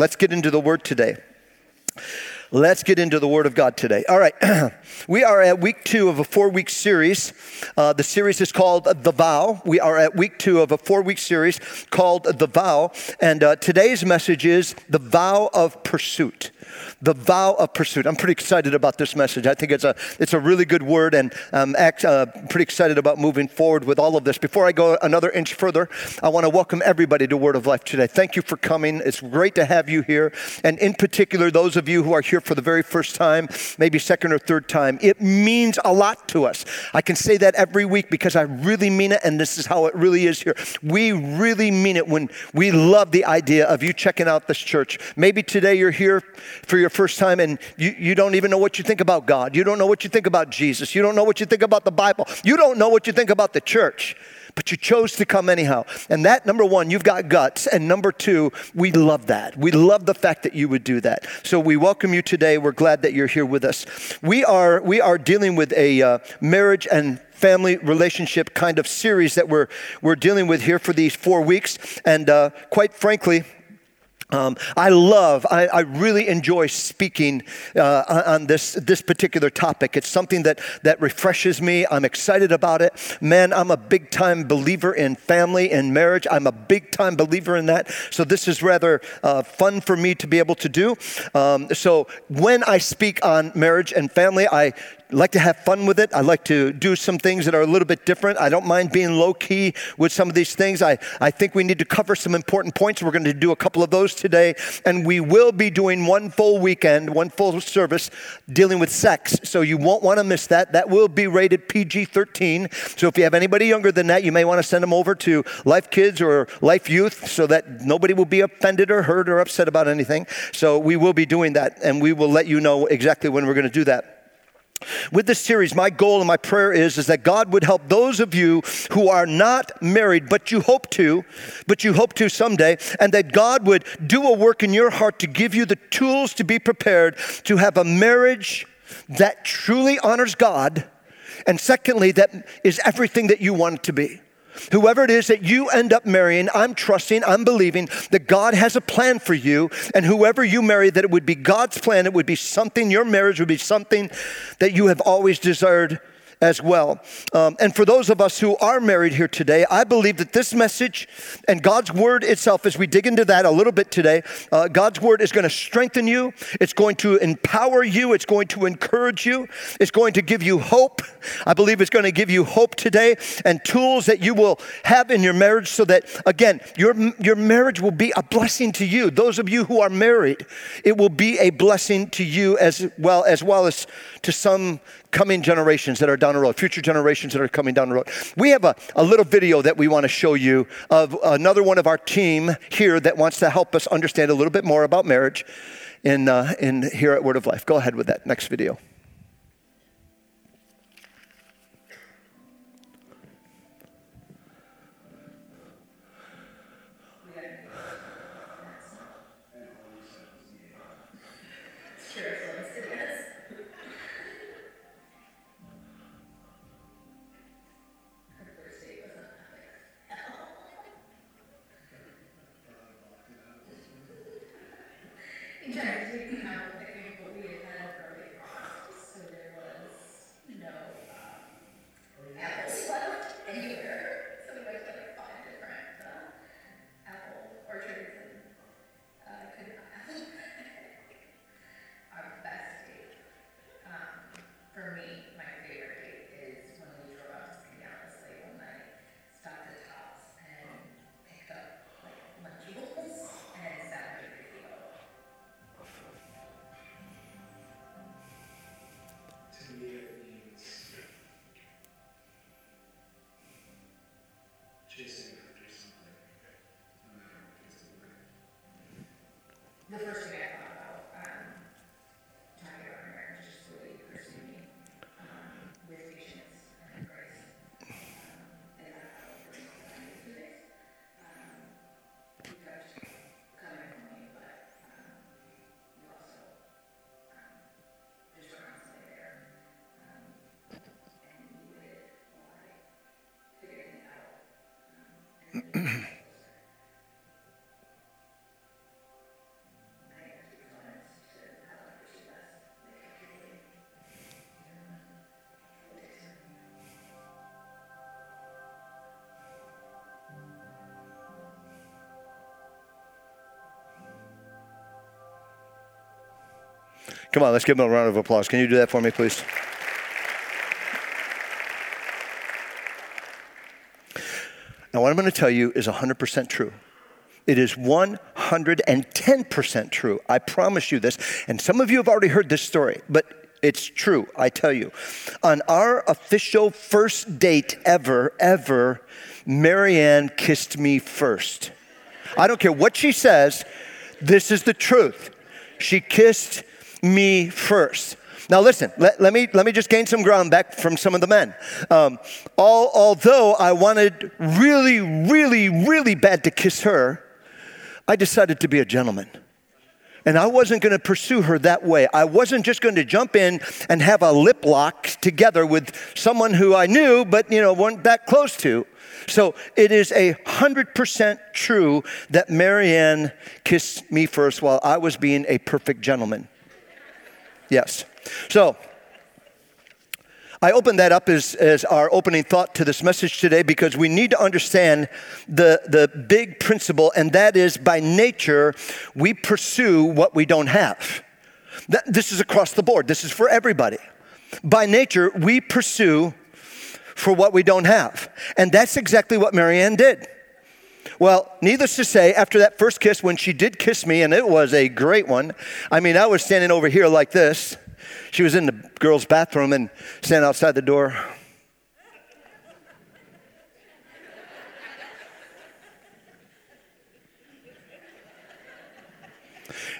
let's get into the word today. Let's get into the Word of God today. All right, we are at week two of a four week series. Uh, the series is called The Vow. We are at week two of a four week series called The Vow. And uh, today's message is The Vow of Pursuit the vow of pursuit. I'm pretty excited about this message. I think it's a, it's a really good word, and I'm act, uh, pretty excited about moving forward with all of this. Before I go another inch further, I want to welcome everybody to Word of Life today. Thank you for coming. It's great to have you here. And in particular, those of you who are here for the very first time, maybe second or third time, it means a lot to us. I can say that every week because I really mean it, and this is how it really is here. We really mean it when we love the idea of you checking out this church. Maybe today you're here for your first time and you, you don't even know what you think about God. You don't know what you think about Jesus. You don't know what you think about the Bible. You don't know what you think about the church. But you chose to come anyhow. And that, number one, you've got guts. And number two, we love that. We love the fact that you would do that. So we welcome you today. We're glad that you're here with us. We are, we are dealing with a uh, marriage and family relationship kind of series that we're, we're dealing with here for these four weeks. And uh, quite frankly, um, I love, I, I, really enjoy speaking uh, on this, this particular topic. It's something that, that refreshes me. I'm excited about it. Man, I'm a big time believer in family and marriage. I'm a big time believer in that. So this is rather uh, fun for me to be able to do. Um, so when I speak on marriage and family, I like to have fun with it. I like to do some things that are a little bit different. I don't mind being low key with some of these things. I, I think we need to cover some important points. We're going to do a couple of those today. And we will be doing one full weekend, one full service dealing with sex. So you won't want to miss that. That will be rated PG 13. So if you have anybody younger than that, you may want to send them over to Life Kids or Life Youth so that nobody will be offended or hurt or upset about anything. So we will be doing that. And we will let you know exactly when we're going to do that. With this series, my goal and my prayer is, is that God would help those of you who are not married, but you hope to, but you hope to someday, and that God would do a work in your heart to give you the tools to be prepared to have a marriage that truly honors God, and secondly, that is everything that you want it to be. Whoever it is that you end up marrying, I'm trusting, I'm believing that God has a plan for you. And whoever you marry, that it would be God's plan. It would be something, your marriage would be something that you have always desired as well. Um, and for those of us who are married here today, I believe that this message and God's word itself, as we dig into that a little bit today, uh, God's word is going to strengthen you, it's going to empower you, it's going to encourage you, it's going to give you hope. I believe it's going to give you hope today and tools that you will have in your marriage so that, again, your, your marriage will be a blessing to you. Those of you who are married, it will be a blessing to you as well as well as to some coming generations that are down the road, future generations that are coming down the road. We have a, a little video that we want to show you of another one of our team here that wants to help us understand a little bit more about marriage in, uh, in here at Word of Life. Go ahead with that next video. Come on, let's give them a round of applause. Can you do that for me, please? Now, what I'm going to tell you is 100% true. It is 110% true. I promise you this. And some of you have already heard this story, but it's true, I tell you. On our official first date ever, ever, Marianne kissed me first. I don't care what she says, this is the truth. She kissed me first. Now, listen, let, let, me, let me just gain some ground back from some of the men. Um, all, although I wanted really, really, really bad to kiss her, I decided to be a gentleman. And I wasn't going to pursue her that way. I wasn't just going to jump in and have a lip lock together with someone who I knew, but you know, weren't that close to. So it is a hundred percent true that Marianne kissed me first while I was being a perfect gentleman. Yes. So, I open that up as, as our opening thought to this message today because we need to understand the, the big principle, and that is by nature, we pursue what we don't have. That, this is across the board, this is for everybody. By nature, we pursue for what we don't have. And that's exactly what Marianne did. Well, needless to say, after that first kiss, when she did kiss me, and it was a great one, I mean, I was standing over here like this. She was in the girls' bathroom and standing outside the door.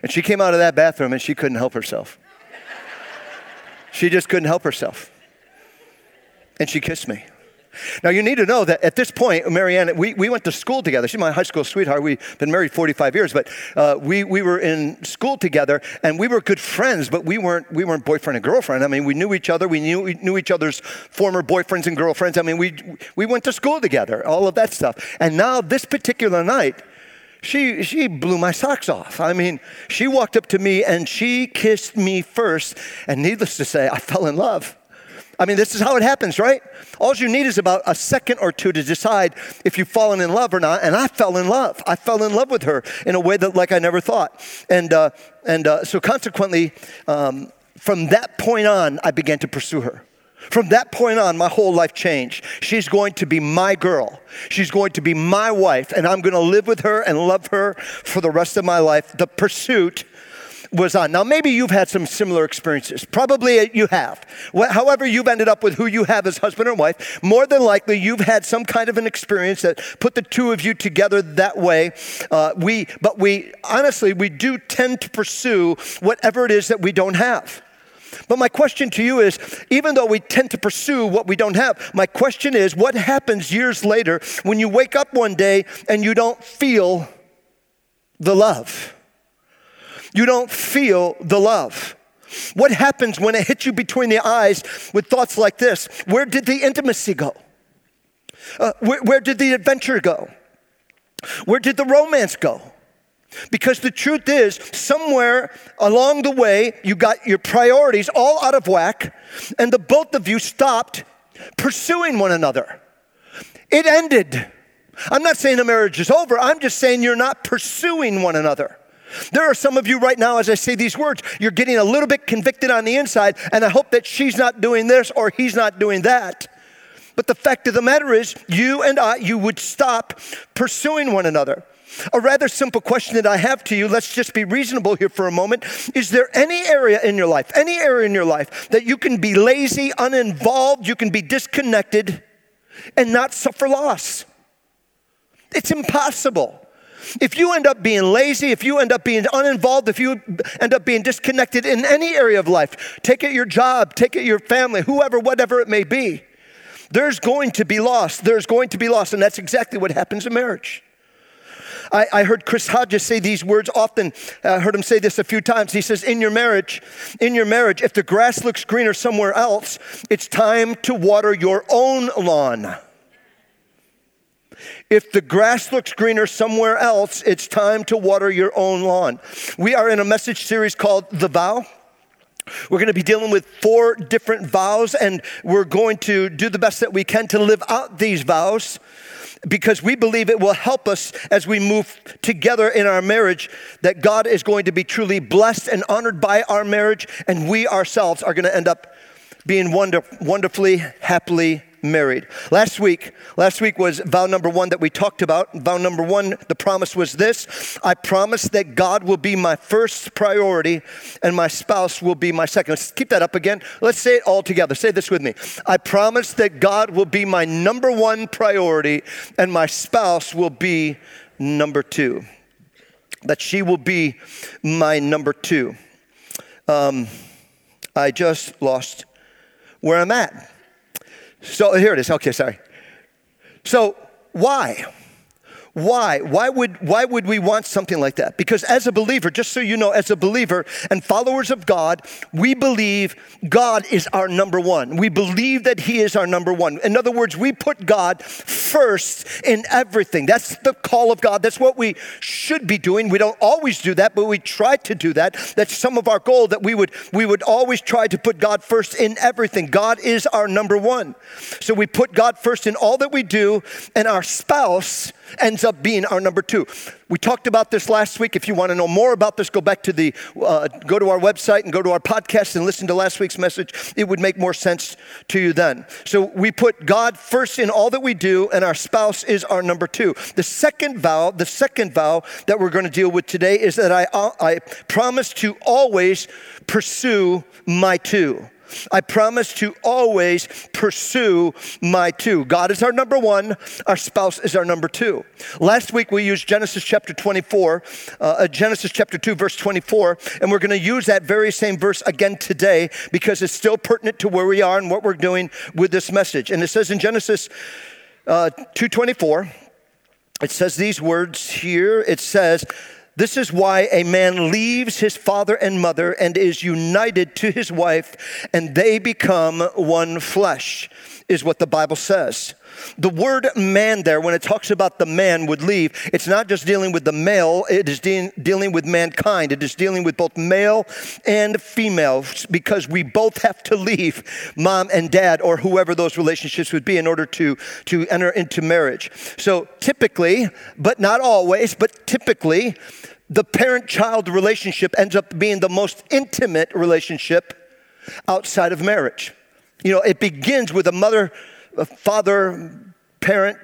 And she came out of that bathroom and she couldn't help herself. She just couldn't help herself. And she kissed me. Now, you need to know that at this point, Marianne, we, we went to school together. She's my high school sweetheart. We've been married 45 years, but uh, we, we were in school together and we were good friends, but we weren't, we weren't boyfriend and girlfriend. I mean, we knew each other. We knew, we knew each other's former boyfriends and girlfriends. I mean, we, we went to school together, all of that stuff. And now, this particular night, she, she blew my socks off. I mean, she walked up to me and she kissed me first. And needless to say, I fell in love. I mean, this is how it happens, right? All you need is about a second or two to decide if you've fallen in love or not. And I fell in love. I fell in love with her in a way that, like, I never thought. And, uh, and uh, so, consequently, um, from that point on, I began to pursue her. From that point on, my whole life changed. She's going to be my girl. She's going to be my wife, and I'm going to live with her and love her for the rest of my life. The pursuit was on. Now, maybe you've had some similar experiences. Probably you have. However, you've ended up with who you have as husband and wife, more than likely you've had some kind of an experience that put the two of you together that way. Uh, we, but we, honestly, we do tend to pursue whatever it is that we don't have. But my question to you is even though we tend to pursue what we don't have, my question is what happens years later when you wake up one day and you don't feel the love? You don't feel the love. What happens when it hits you between the eyes with thoughts like this? Where did the intimacy go? Uh, where, where did the adventure go? Where did the romance go? Because the truth is, somewhere along the way, you got your priorities all out of whack, and the both of you stopped pursuing one another. It ended. I'm not saying the marriage is over, I'm just saying you're not pursuing one another. There are some of you right now, as I say these words, you're getting a little bit convicted on the inside, and I hope that she's not doing this or he's not doing that. But the fact of the matter is, you and I, you would stop pursuing one another. A rather simple question that I have to you, let's just be reasonable here for a moment. Is there any area in your life, any area in your life that you can be lazy, uninvolved, you can be disconnected, and not suffer loss? It's impossible. If you end up being lazy, if you end up being uninvolved, if you end up being disconnected in any area of life, take it your job, take it your family, whoever, whatever it may be, there's going to be loss. There's going to be loss. And that's exactly what happens in marriage. I, I, heard Chris Hodges say these words often. I heard him say this a few times. He says, In your marriage, in your marriage, if the grass looks greener somewhere else, it's time to water your own lawn. If the grass looks greener somewhere else, it's time to water your own lawn. We are in a message series called The Vow. We're going to be dealing with four different vows, and we're going to do the best that we can to live out these vows. because we believe it will help us as we move together in our marriage that God is going to be truly blessed and honored by our marriage, and we ourselves are going to end up being wonder, wonderfully, happily married. Last week, last week was vow number one that we talked about. Vow number one, the promise was this I promise that God will be my first priority and my spouse will be my second. Let's keep that up again. Let's say it all together. Say this with me. I promise that God will be my number one priority and my spouse will be number two. That she will be my number two. Um, I just lost where I'm at. So here it is. Okay, sorry. So why? Why? Why would, why would we want something like that? Because as a believer, just so you know, as a believer and followers of God, we believe God is our number one. We believe that He is our number one. In other words, we put God first in everything. That's the call of God. That's what we should be doing. We don't always do that, but we try to do that. That's some of our goal that we would, we would always try to put God first in everything. God is our number one. So we put God first in all that we do, and our spouse ends up being our number two. We talked about this last week. If you want to know more about this, go back to the, uh, go to our website and go to our podcast and listen to last week's message. It would make more sense to you then. So we put God first in all that we do, and our spouse is our number two. The second vow, the second vow that we're going to deal with today is that I, I promise to always pursue my two. I promise to always pursue my two. God is our number one, our spouse is our number two. Last week we used Genesis chapter 24, uh, uh Genesis chapter 2, verse 24, and we're going to use that very same verse again today because it's still pertinent to where we are and what we're doing with this message. And it says in Genesis uh, 2:24, it says these words here. It says, this is why a man leaves his father and mother and is united to his wife, and they become one flesh, is what the Bible says. The word man there, when it talks about the man would leave, it's not just dealing with the male, it is de- dealing with mankind. It is dealing with both male and female because we both have to leave mom and dad or whoever those relationships would be in order to, to enter into marriage. So typically, but not always, but typically, the parent child relationship ends up being the most intimate relationship outside of marriage. You know, it begins with a mother, father, parent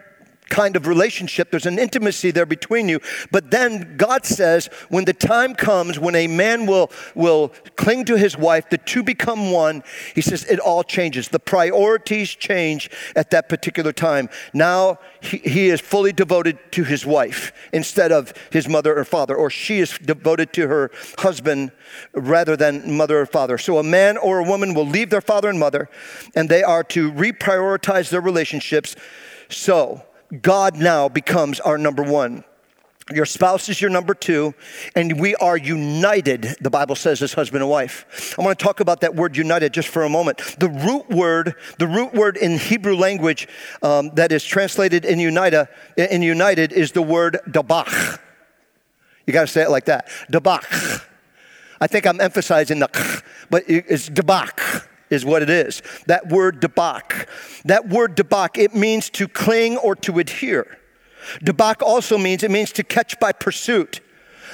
kind of relationship. There's an intimacy there between you. But then God says, when the time comes when a man will, will cling to his wife, the two become one, he says it all changes. The priorities change at that particular time. Now he, he is fully devoted to his wife instead of his mother or father, or she is devoted to her husband rather than mother or father. So a man or a woman will leave their father and mother, and they are to reprioritize their relationships. So, God now becomes our number one. Your spouse is your number two, and we are united, the Bible says, as husband and wife. I want to talk about that word united just for a moment. The root word, the root word in Hebrew language um, that is translated in united, in united is the word dabach. You got to say it like that. Dabach. I think I'm emphasizing the, but it's dabach is what it is. That word debak. That word debak, it means to cling or to adhere. Debak also means, it means to catch by pursuit.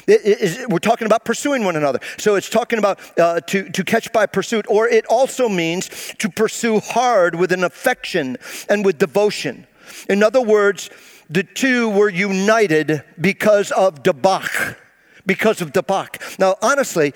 we're talking about pursuing one another. So it's talking about uh, to, to catch by pursuit, or it also means to pursue hard with an affection and with devotion. In other words, the two were united because of debak, because of debak. Now, honestly,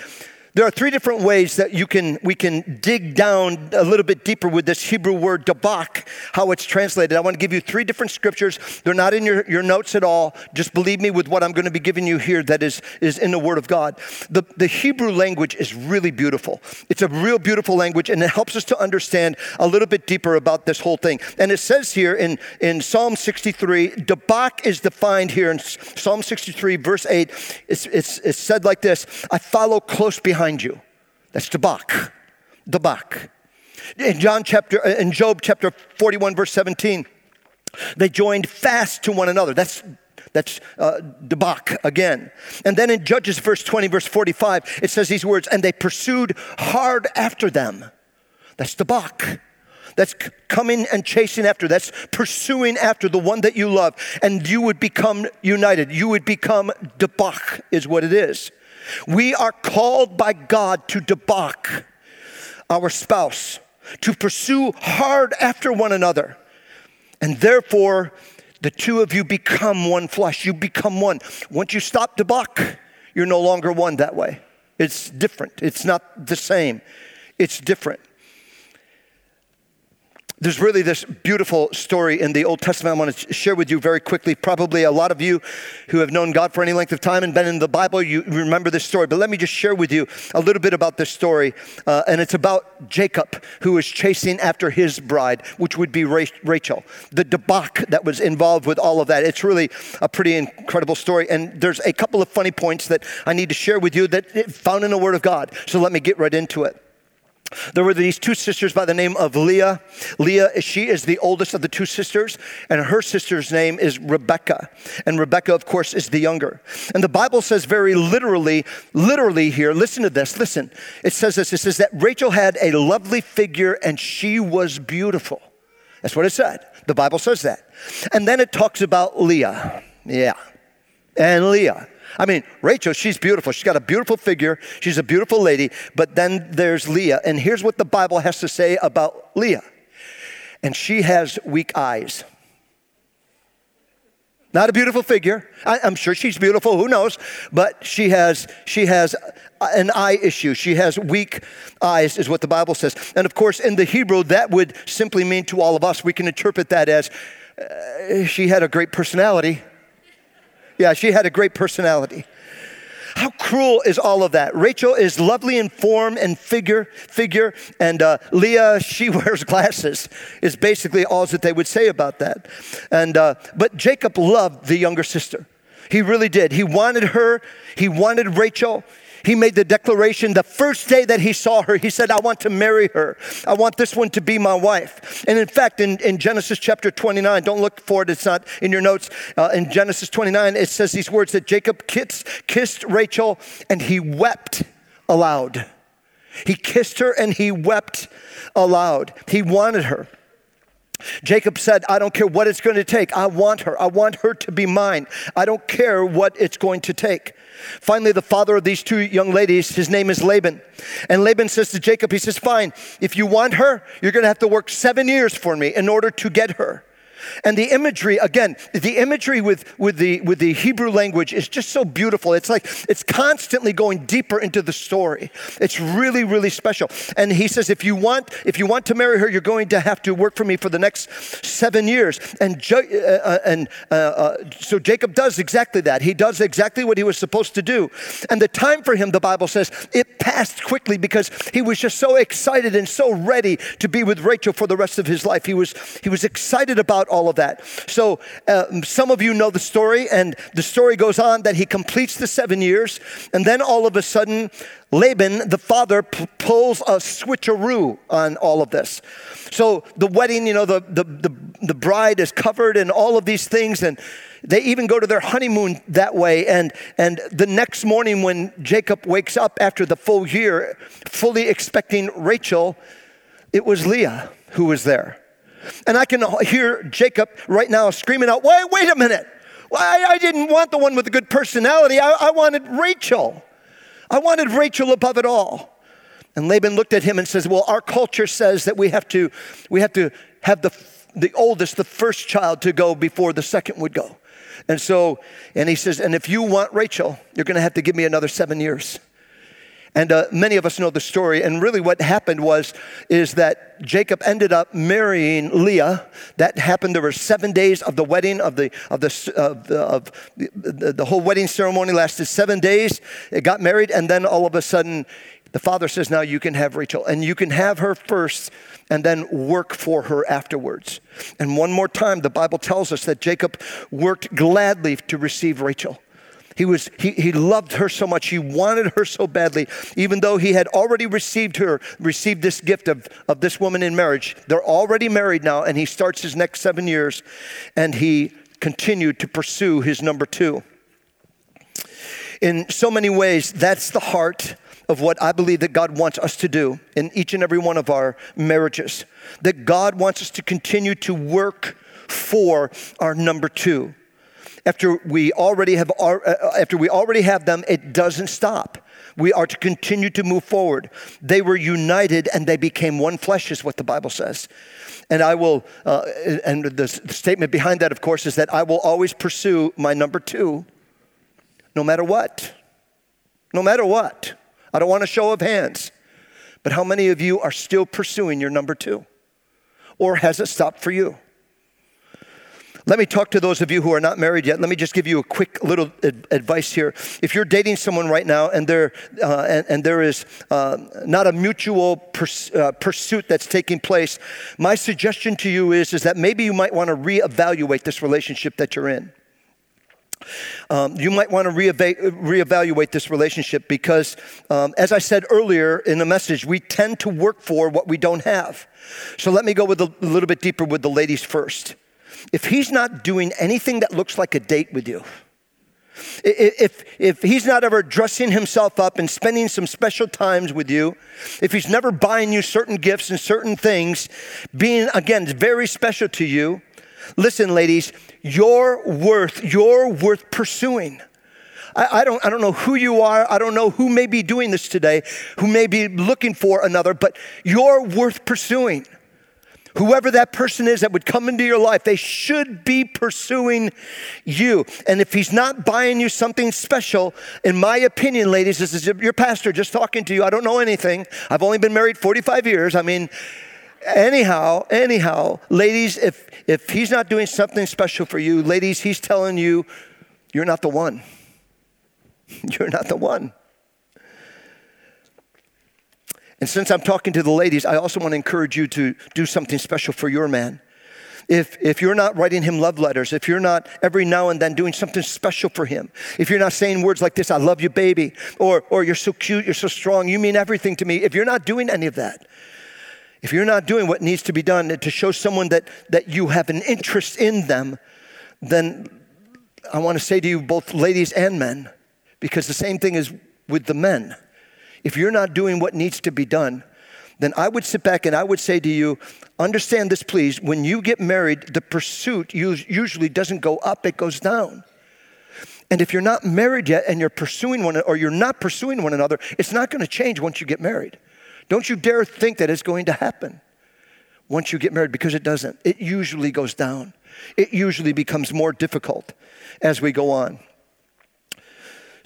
there are three different ways that you can, we can dig down a little bit deeper with this Hebrew word dabak, how it's translated. I want to give you three different scriptures. They're not in your, your notes at all. Just believe me with what I'm going to be giving you here that is, is in the Word of God. The, the Hebrew language is really beautiful. It's a real beautiful language, and it helps us to understand a little bit deeper about this whole thing. And it says here in, in Psalm 63, dabak is defined here in Psalm 63, verse 8. It's, it's, it's said like this I follow close behind behind you. That's. The Bach. In John chapter, uh, in Job chapter 41, verse 17, they joined fast to one another. That's that's uh, debak again. And then in Judges verse 20, verse 45, it says these words, and they pursued hard after them. That's debak. That's coming and chasing after. That's pursuing after the one that you love. And you would become united. You would become debach, is what it is. We are called by God to debach our spouse, to pursue hard after one another. And therefore, the two of you become one flesh. You become one. Once you stop debach, you're no longer one that way. It's different. It's not the same. It's different. There's really this beautiful story in the Old Testament I want to share with you very quickly. Probably a lot of you who have known God for any length of time and been in the Bible, you remember this story. But let me just share with you a little bit about this story. Uh, and it's about Jacob, who is chasing after his bride, which would be Rachel. The debak that was involved with all of that. It's really a pretty incredible story. And there's a couple of funny points that I need to share with you that found in the Word of God. So let me get right into it. There were these two sisters by the name of Leah. Leah, she is the oldest of the two sisters, and her sister's name is Rebecca. And Rebecca, of course, is the younger. And the Bible says very literally, literally here, listen to this, listen. It says this it says that Rachel had a lovely figure and she was beautiful. That's what it said. The Bible says that. And then it talks about Leah. Yeah. And Leah. I mean, Rachel, she's beautiful. She's got a beautiful figure. She's a beautiful lady. But then there's Leah. And here's what the Bible has to say about Leah. And she has weak eyes. Not a beautiful figure. I, am sure she's beautiful. Who knows? But she has she has an eye issue. She has weak eyes, is what the Bible says. And of course, in the Hebrew, that would simply mean to all of us. We can interpret that as uh, she had a great personality yeah, she had a great personality. How cruel is all of that? Rachel is lovely in form and figure, figure, and uh, Leah she wears glasses. Is basically all that they would say about that. And uh, but Jacob loved the younger sister. He really did. He wanted her. He wanted Rachel he made the declaration the first day that he saw her, he said, I want to marry her. I want this one to be my wife. And in fact, in, in Genesis chapter 29, don't look for it, it's not in your notes. Uh, in Genesis 29, it says these words that Jacob kissed, kissed Rachel and he wept aloud. He kissed her and he wept aloud. He wanted her. Jacob said, I don't care what it's going to take. I want her. I want her to be mine. I don't care what it's going to take. Finally, the father of these two young ladies, his name is Laban. And Laban says to Jacob, he says, Fine, if you want her, you're going to have to work seven years for me in order to get her. And the imagery, again, the imagery with, with, the, with the Hebrew language is just so beautiful. It's like it's constantly going deeper into the story. It's really, really special. And he says, if you want, if you want to marry her, you're going to have to work for me for the next seven years. And, uh, uh, and uh, uh, so Jacob does exactly that. He does exactly what he was supposed to do. And the time for him, the Bible says, it passed quickly because he was just so excited and so ready to be with Rachel for the rest of his life. He was, he was excited about all of that. So uh, some of you know the story, and the story goes on that he completes the seven years, and then all of a sudden, Laban, the father, p- pulls a switcheroo on all of this. So the wedding, you know, the, the, the, the bride is covered in all of these things, and they even go to their honeymoon that way. And, and the next morning, when Jacob wakes up after the full year, fully expecting Rachel, it was Leah who was there. And I can hear Jacob right now screaming out, Wait, wait a minute. Why, I didn't want the one with the good personality. I, I wanted Rachel. I wanted Rachel above it all. And Laban looked at him and says, Well, our culture says that we have to, we have, to have the, the oldest, the first child to go before the second would go. And so, and he says, And if you want Rachel, you're going to have to give me another seven years. And uh, many of us know the story. And really, what happened was is that Jacob ended up marrying Leah. That happened. There were seven days of the wedding of the of the of the, of the, the whole wedding ceremony lasted seven days. It got married, and then all of a sudden, the father says, "Now you can have Rachel, and you can have her first, and then work for her afterwards." And one more time, the Bible tells us that Jacob worked gladly to receive Rachel. He, was, he, he loved her so much. He wanted her so badly, even though he had already received her, received this gift of, of this woman in marriage. They're already married now, and he starts his next seven years, and he continued to pursue his number two. In so many ways, that's the heart of what I believe that God wants us to do in each and every one of our marriages. That God wants us to continue to work for our number two. After we already have, uh, after we already have them, it doesn't stop. We are to continue to move forward. They were united and they became one flesh, is what the Bible says. And I will, uh, and the statement behind that, of course, is that I will always pursue my number two, no matter what. No matter what. I don't want a show of hands. But how many of you are still pursuing your number two? Or has it stopped for you? Let me talk to those of you who are not married yet. Let me just give you a quick little ad- advice here. If you're dating someone right now and there, uh, and, and, there is uh, not a mutual pers- uh, pursuit that's taking place, my suggestion to you is, is that maybe you might want to reevaluate this relationship that you're in. Um, you might want to reeva- reevaluate this relationship because, um, as I said earlier in the message, we tend to work for what we don't have. So let me go with a, a little bit deeper with the ladies first if he's not doing anything that looks like a date with you, if, if he's not ever dressing himself up and spending some special times with you, if he's never buying you certain gifts and certain things, being, again, very special to you, listen, ladies, you're worth, you're worth pursuing. I, I, don't, I don't know who you are. I don't know who may be doing this today, who may be looking for another, but you're worth pursuing whoever that person is that would come into your life, they should be pursuing you. And if he's not buying you something special, in my opinion, ladies, this is your pastor just talking to you. I don't know anything. I've only been married 45 years. I mean, anyhow, anyhow, ladies, if if he's not doing something special for you, ladies, he's telling you you're not the one. You're not the one. And since I'm talking to the ladies, I also want to encourage you to do something special for your man. If, if you're not writing him love letters, if you're not every now and then doing something special for him, if you're not saying words like this, I love you, baby, or, or you're so cute, you're so strong, you mean everything to me, if you're not doing any of that, if you're not doing what needs to be done to show someone that, that you have an interest in them, then I want to say to you, both ladies and men, because the same thing is with the men if you're not doing what needs to be done, then I would sit back and I would say to you, understand this, please. When you get married, the pursuit usually doesn't go up, it goes down. And if you're not married yet and you're pursuing one or you're not pursuing one another, it's not going to change once you get married. Don't you dare think that it's going to happen once you get married because it doesn't. It usually goes down. It usually becomes more difficult as we go on.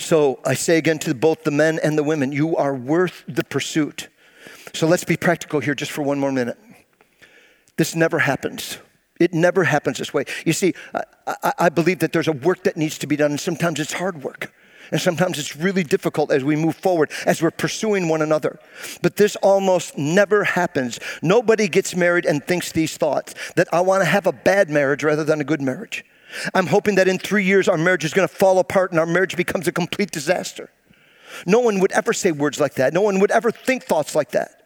So I say again to both the men and the women, you are worth the pursuit. So let's be practical here just for one more minute. This never happens. It never happens this way. You see, I, I, believe that there's a work that needs to be done, and sometimes it's hard work. And sometimes it's really difficult as we move forward, as we're pursuing one another. But this almost never happens. Nobody gets married and thinks these thoughts that I want to have a bad marriage rather than a good marriage. I'm hoping that in three years our marriage is going to fall apart and our marriage becomes a complete disaster. No one would ever say words like that. No one would ever think thoughts like that.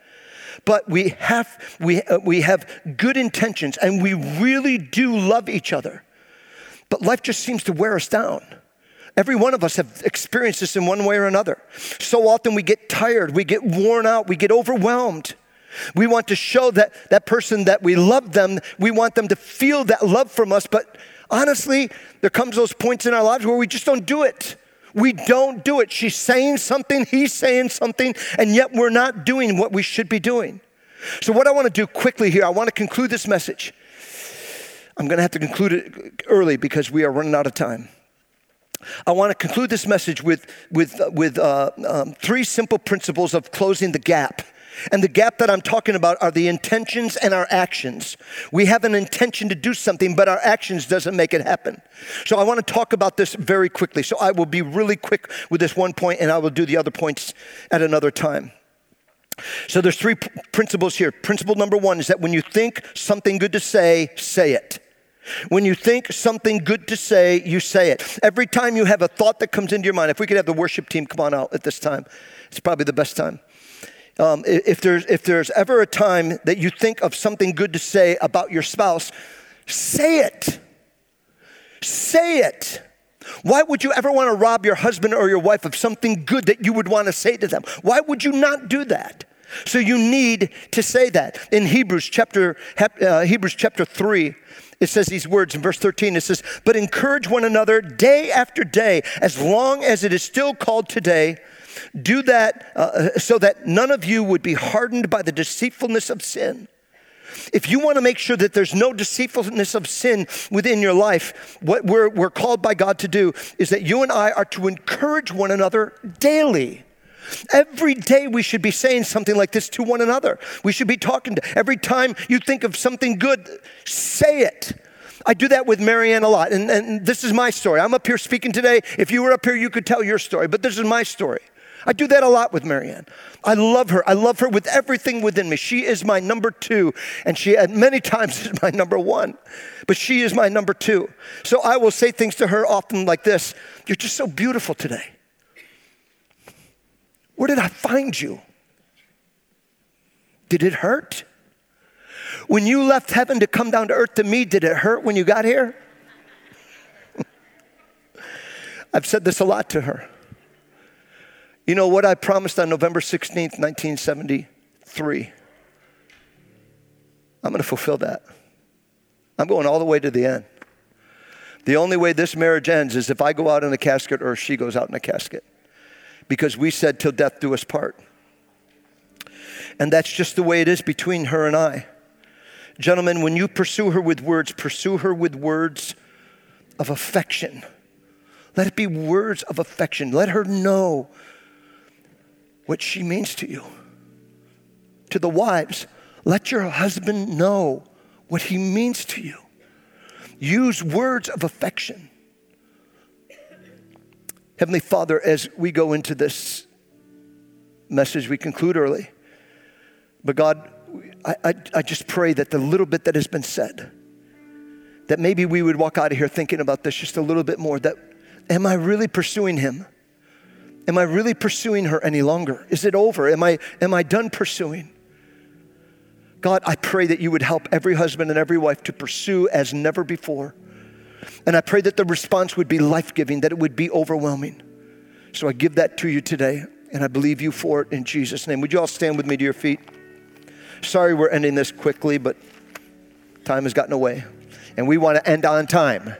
But we have, we, uh, we have good intentions and we really do love each other. But life just seems to wear us down. Every one of us have experienced this in one way or another. So often we get tired, we get worn out, we get overwhelmed. We want to show that that person that we love them, we want them to feel that love from us, but honestly, there comes those points in our lives where we just don't do it. We don't do it. She's saying something, he's saying something, and yet we're not doing what we should be doing. So, what I want to do quickly here, I want to conclude this message. I'm going to have to conclude it early because we are running out of time. I want to conclude this message with, with, with uh, um, three simple principles of closing the gap and the gap that I'm talking about are the intentions and our actions. We have an intention to do something, but our actions doesn't make it happen. So I want to talk about this very quickly. So I will be really quick with this one point and I will do the other points at another time. So there's three p- principles here. Principle number 1 is that when you think something good to say, say it. When you think something good to say, you say it. Every time you have a thought that comes into your mind, if we could have the worship team come on out at this time, it's probably the best time um, if, there's, if there's ever a time that you think of something good to say about your spouse, say it. Say it. Why would you ever want to rob your husband or your wife of something good that you would want to say to them? Why would you not do that? So you need to say that. In Hebrews chapter uh, Hebrews chapter 3, it says these words in verse 13 it says, "But encourage one another day after day as long as it is still called today." Do that uh, so that none of you would be hardened by the deceitfulness of sin. If you want to make sure that there's no deceitfulness of sin within your life, what we're, we're called by God to do is that you and I are to encourage one another daily. Every day we should be saying something like this to one another. We should be talking to every time you think of something good, say it. I do that with Marianne a lot. And, and this is my story. I'm up here speaking today. If you were up here, you could tell your story, but this is my story. I do that a lot with Marianne. I love her. I love her with everything within me. She is my number two, and she at many times is my number one, but she is my number two. So I will say things to her often like this You're just so beautiful today. Where did I find you? Did it hurt? When you left heaven to come down to earth to me, did it hurt when you got here? I've said this a lot to her. You know what I promised on November 16th, 1973? I'm going to fulfill that. I'm going all the way to the end. The only way this marriage ends is if I go out in a casket or she goes out in a casket. Because we said, till death do us part. And that's just the way it is between her and I. Gentlemen, when you pursue her with words, pursue her with words of affection. Let it be words of affection. Let her know what she means to you. To the wives, let your husband know what he means to you. Use words of affection. Heavenly Father, as we go into this message, we conclude early. But God, I, I, I, just pray that the little bit that has been said, that maybe we would walk out of here thinking about this just a little bit more. That am I really pursuing Him? Am I really pursuing her any longer? Is it over? Am I, am I done pursuing? God, I pray that you would help every husband and every wife to pursue as never before. And I pray that the response would be life giving, that it would be overwhelming. So I give that to you today, and I believe you for it in Jesus' name. Would you all stand with me to your feet? Sorry we're ending this quickly, but time has gotten away. And we want to end on time.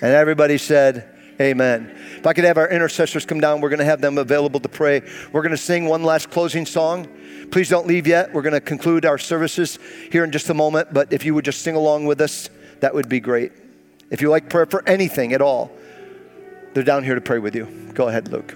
And everybody said, Amen. If I could have our intercessors come down, we're going to have them available to pray. We're going to sing one last closing song. Please don't leave yet. We're going to conclude our services here in just a moment, but if you would just sing along with us, that would be great. If you like prayer for anything at all, they're down here to pray with you. Go ahead, Luke.